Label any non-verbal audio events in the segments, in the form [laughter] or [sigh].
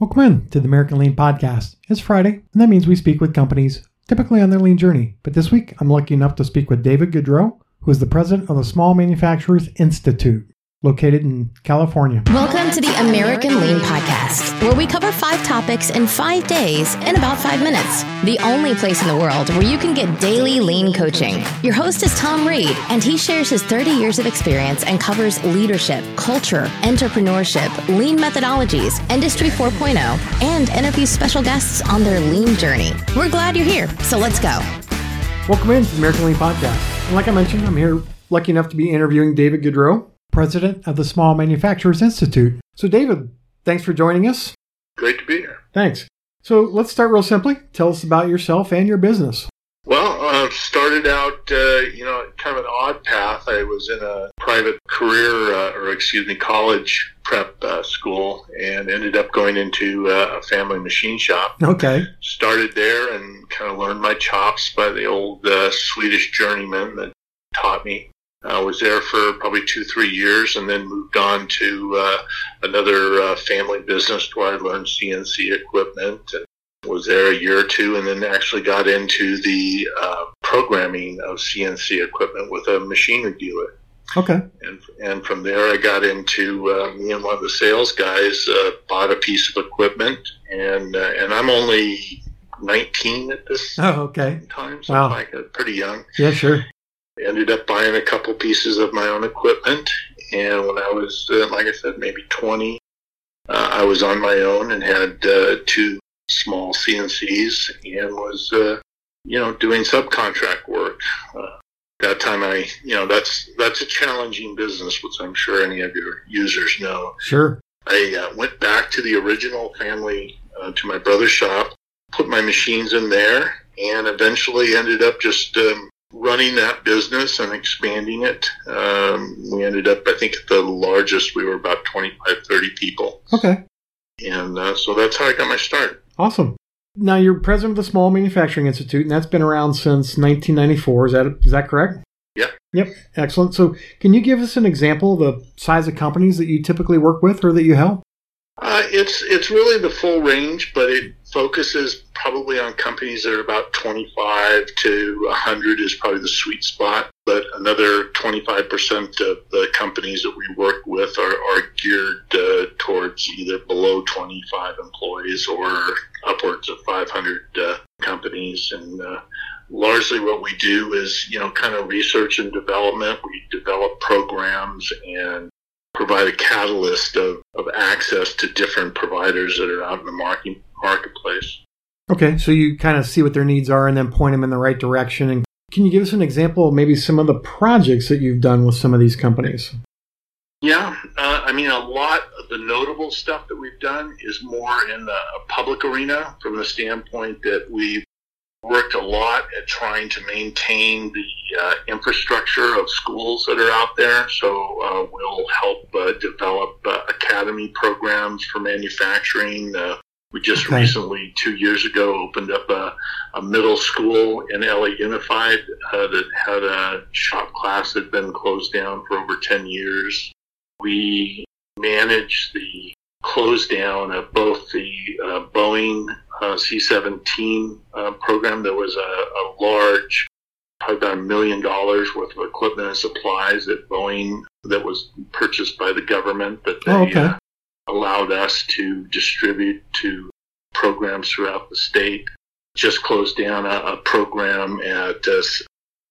Welcome in to the American Lean Podcast. It's Friday, and that means we speak with companies, typically on their lean journey. But this week, I'm lucky enough to speak with David Goodreau, who is the president of the Small Manufacturers Institute located in California. Welcome to the American Lean Podcast, where we cover five topics in five days in about five minutes. The only place in the world where you can get daily lean coaching. Your host is Tom Reed, and he shares his 30 years of experience and covers leadership, culture, entrepreneurship, lean methodologies, Industry 4.0, and interviews special guests on their lean journey. We're glad you're here, so let's go. Welcome in to the American Lean Podcast. And like I mentioned, I'm here lucky enough to be interviewing David Goodreau, president of the Small Manufacturers Institute. So, David, thanks for joining us. Great to be here. Thanks. So, let's start real simply. Tell us about yourself and your business. Well, I uh, started out, uh, you know, kind of an odd path. I was in a private career, uh, or excuse me, college prep uh, school, and ended up going into uh, a family machine shop. Okay. Started there and kind of learned my chops by the old uh, Swedish journeyman that taught me. I was there for probably two, three years, and then moved on to uh, another uh, family business where I learned CNC equipment. And was there a year or two, and then actually got into the uh, programming of CNC equipment with a machinery dealer. Okay. And and from there, I got into uh, me and one of the sales guys uh, bought a piece of equipment, and uh, and I'm only 19 at this oh, okay. time, so wow. I'm like uh, pretty young Yeah, sure. Ended up buying a couple pieces of my own equipment. And when I was, uh, like I said, maybe 20, uh, I was on my own and had uh, two small CNCs and was, uh, you know, doing subcontract work. Uh, that time I, you know, that's, that's a challenging business, which I'm sure any of your users know. Sure. I uh, went back to the original family, uh, to my brother's shop, put my machines in there, and eventually ended up just um, running that business and expanding it. Um, we ended up, I think, at the largest, we were about 25, 30 people. Okay. And uh, so that's how I got my start. Awesome. Now you're president of the Small Manufacturing Institute, and that's been around since 1994. Is that is that correct? Yeah. Yep. Excellent. So, can you give us an example of the size of companies that you typically work with or that you help? Uh, it's it's really the full range, but it focuses probably on companies that are about 25 to 100 is probably the sweet spot. But another 25% of the companies that we work with are, are geared uh, towards either below 25 employees or upwards of 500 uh, companies. And uh, largely what we do is, you know, kind of research and development. We develop programs and provide a catalyst of, of access to different providers that are out in the market, marketplace. Okay, so you kind of see what their needs are and then point them in the right direction. And can you give us an example of maybe some of the projects that you've done with some of these companies? Yeah, uh, I mean, a lot of the notable stuff that we've done is more in the public arena from the standpoint that we've worked a lot at trying to maintain the uh, infrastructure of schools that are out there. So uh, we'll help uh, develop uh, academy programs for manufacturing. We just Okay. recently, two years ago, opened up a, a middle school in LA Unified uh, that had a shop class that had been closed down for over 10 years. We managed the close down of both the uh, Boeing uh, C-17 uh, program. There was a, a large, probably about a million dollars worth of equipment and supplies that Boeing that was purchased by the government that they Oh, okay. uh, allowed us to distribute to programs throughout the state. Just closed down a, a program at uh,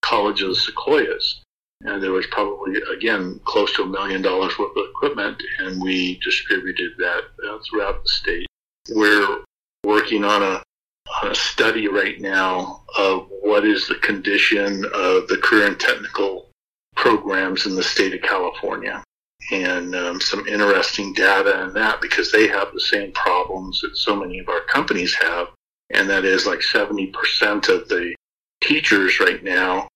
College of the Sequoias. And there was probably, again, close to a million dollars worth of equipment, and we distributed that uh, throughout the state. We're working on a, on a study right now of what is the condition of the and technical programs in the state of California. And um, some interesting data in that because they have the same problems that so many of our companies have. And that is like 70% of the teachers right now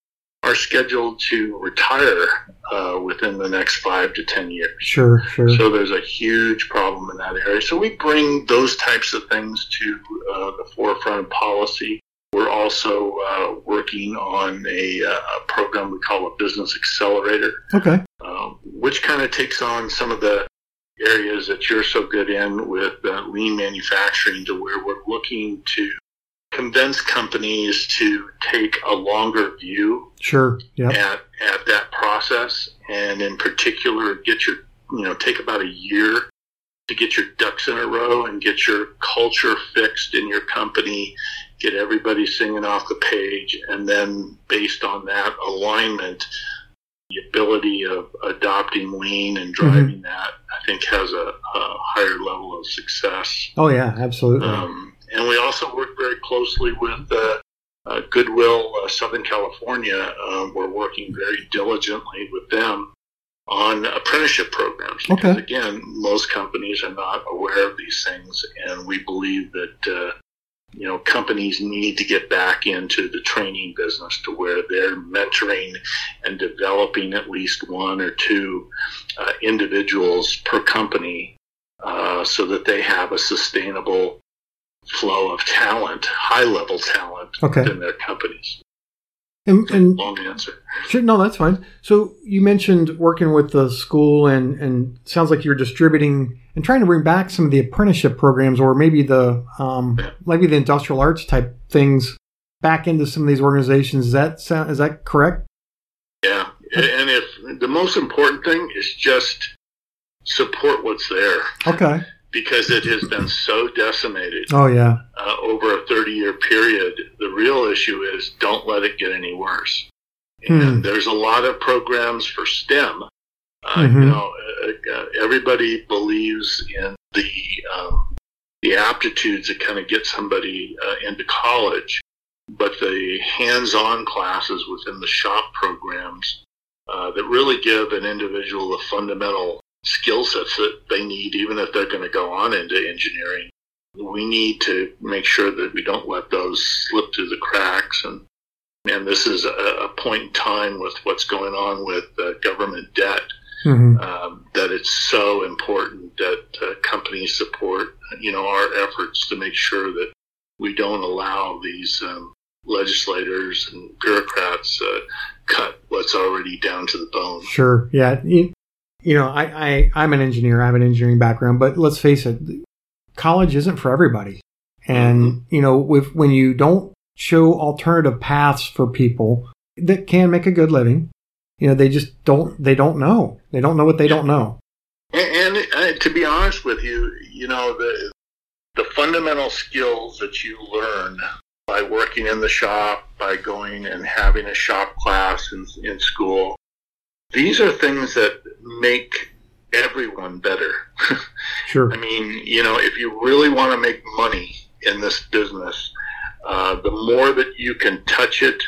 are scheduled to retire uh, within the next five to 10 years. Sure, sure. So there's a huge problem in that area. So we bring those types of things to uh, the forefront of policy. We're also uh, working on a, uh, a program we call a business accelerator, okay. Which kind of takes on some of the areas that you're so good in with uh, lean manufacturing to where we're looking to convince companies to take a longer view Sure. Yep. at, at that process and in particular get your you know take about a year to get your ducks in a row and get your culture fixed in your company get everybody singing off the page and then based on that alignment the ability of adopting lean and driving that i think has a, a higher level of success Oh yeah, absolutely. um, and we also work very closely with uh, uh, Goodwill uh, Southern California. Um, we're working very diligently with them on apprenticeship programs. Because, Okay. again, most companies are not aware of these things, and we believe that. You know, companies need to get back into the training business to where they're mentoring and developing at least one or two uh, individuals per company uh, so that they have a sustainable flow of talent, high level talent Okay. within their companies. And, and Long answer. Sure, no, that's fine. So you mentioned working with the school, and and sounds like you're distributing and trying to bring back some of the apprenticeship programs, or maybe the um, maybe the industrial arts type things back into some of these organizations. Is that sound, is that correct? Yeah. And if the most important thing is just support what's there Okay. because it has been so decimated Oh yeah. uh, over a 30 year period. The real issue is don't let it get any worse. Hmm. And there's a lot of programs for STEM. Uh, Mhm. You know, uh, uh, everybody believes in the um, the aptitudes that kind of get somebody uh, into college, but the hands-on classes within the shop programs uh, that really give an individual the fundamental skill sets that they need, even if they're going to go on into engineering. We need to make sure that we don't let those slip through the cracks. And and this is a, a point in time with what's going on with uh, government debt hmm um, that it's so important that uh, companies support, you know, our efforts to make sure that we don't allow these um, legislators and bureaucrats uh, cut what's already down to the bone. Sure. Yeah. You, you know, I, I I'm an engineer. I have an engineering background, but let's face it, college isn't for everybody. And you know, with when you don't show alternative paths for people that can make a good living, you know, they just don't they don't know. They don't know what they don't know. And, and uh, to be honest with you, you know the the fundamental skills that you learn by working in the shop, by going and having a shop class in, in school, these are things that make everyone better. [laughs] Sure. I mean, you know, if you really want to make money in this business, uh, the more that you can touch it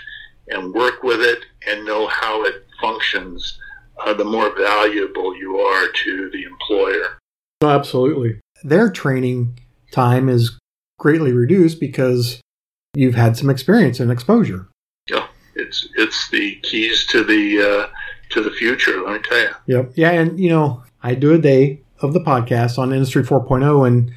and work with it and know how it functions, uh, the more valuable you are to the employer. Oh, absolutely. Their training time is greatly reduced because you've had some experience and exposure. Yeah, it's it's the keys to the uh, to the future. Let me tell you. Yep. Yeah, and you know, I do a day of the podcast on Industry 4.0 and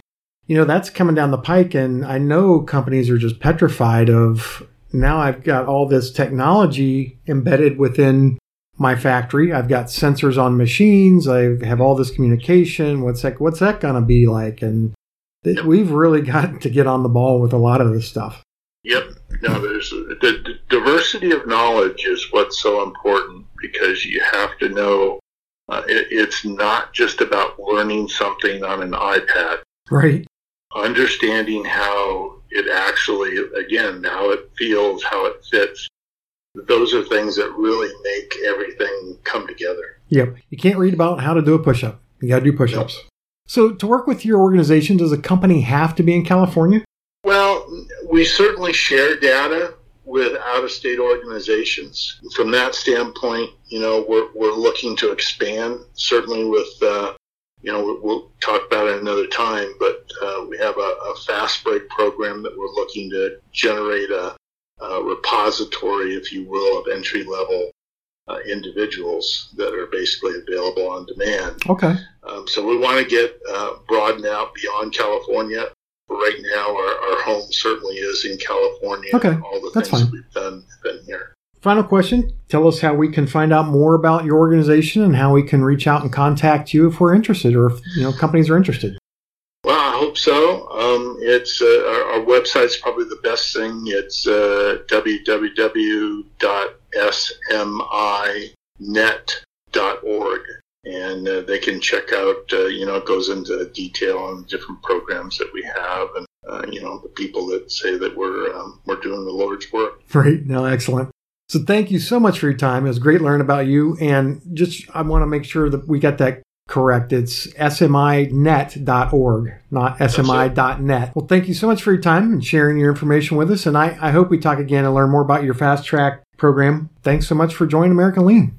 you know, that's coming down the pike and I know companies are just petrified of now I've got all this technology embedded within my factory. I've got sensors on machines. I have all this communication. What's that what's that going to be like? And th- we've really got to get on the ball with a lot of this stuff. Yep. No, there's the, the diversity of knowledge is what's so important because you have to know uh, it, it's not just about learning something on an iPad. Right. Understanding how it actually, again, how it feels, how it fits. Those are things that really make everything come together. Yep. You can't read about how to do a push up. You got to do push ups. So, to work with your organization, does a company have to be in California? Well, we certainly share data with out of state organizations. From that standpoint, you know, we're, we're looking to expand, certainly with, uh, you know, we'll, we'll talk about it another time, but uh, we have a, a fast break program that we're looking to generate a, a repository, if you will, of entry level uh, individuals that are basically available on demand. Okay. Um, so we want to get uh, broaden out beyond California. Right now, our, our home certainly is in California. Okay, all the that's things fine. that we've done been here. Final question. Tell us how we can find out more about your organization and how we can reach out and contact you if we're interested or if you know companies are interested. Well, I hope so. Um, it's uh, our, our, website's probably the best thing. It's uh, www.sminet.org, and uh, they can check out. Uh, you know, it goes into detail on different programs that we have, and uh, you know, the people that say that we're um, we're doing the Lord's work. Right. No, excellent. So thank you so much for your time. It was great learning about you. And just, I want to make sure that we got that correct. It's sminet.org, not smi.net. Well, thank you so much for your time and sharing your information with us. And I, I hope we talk again and learn more about your fast track program. Thanks so much for joining American Lean.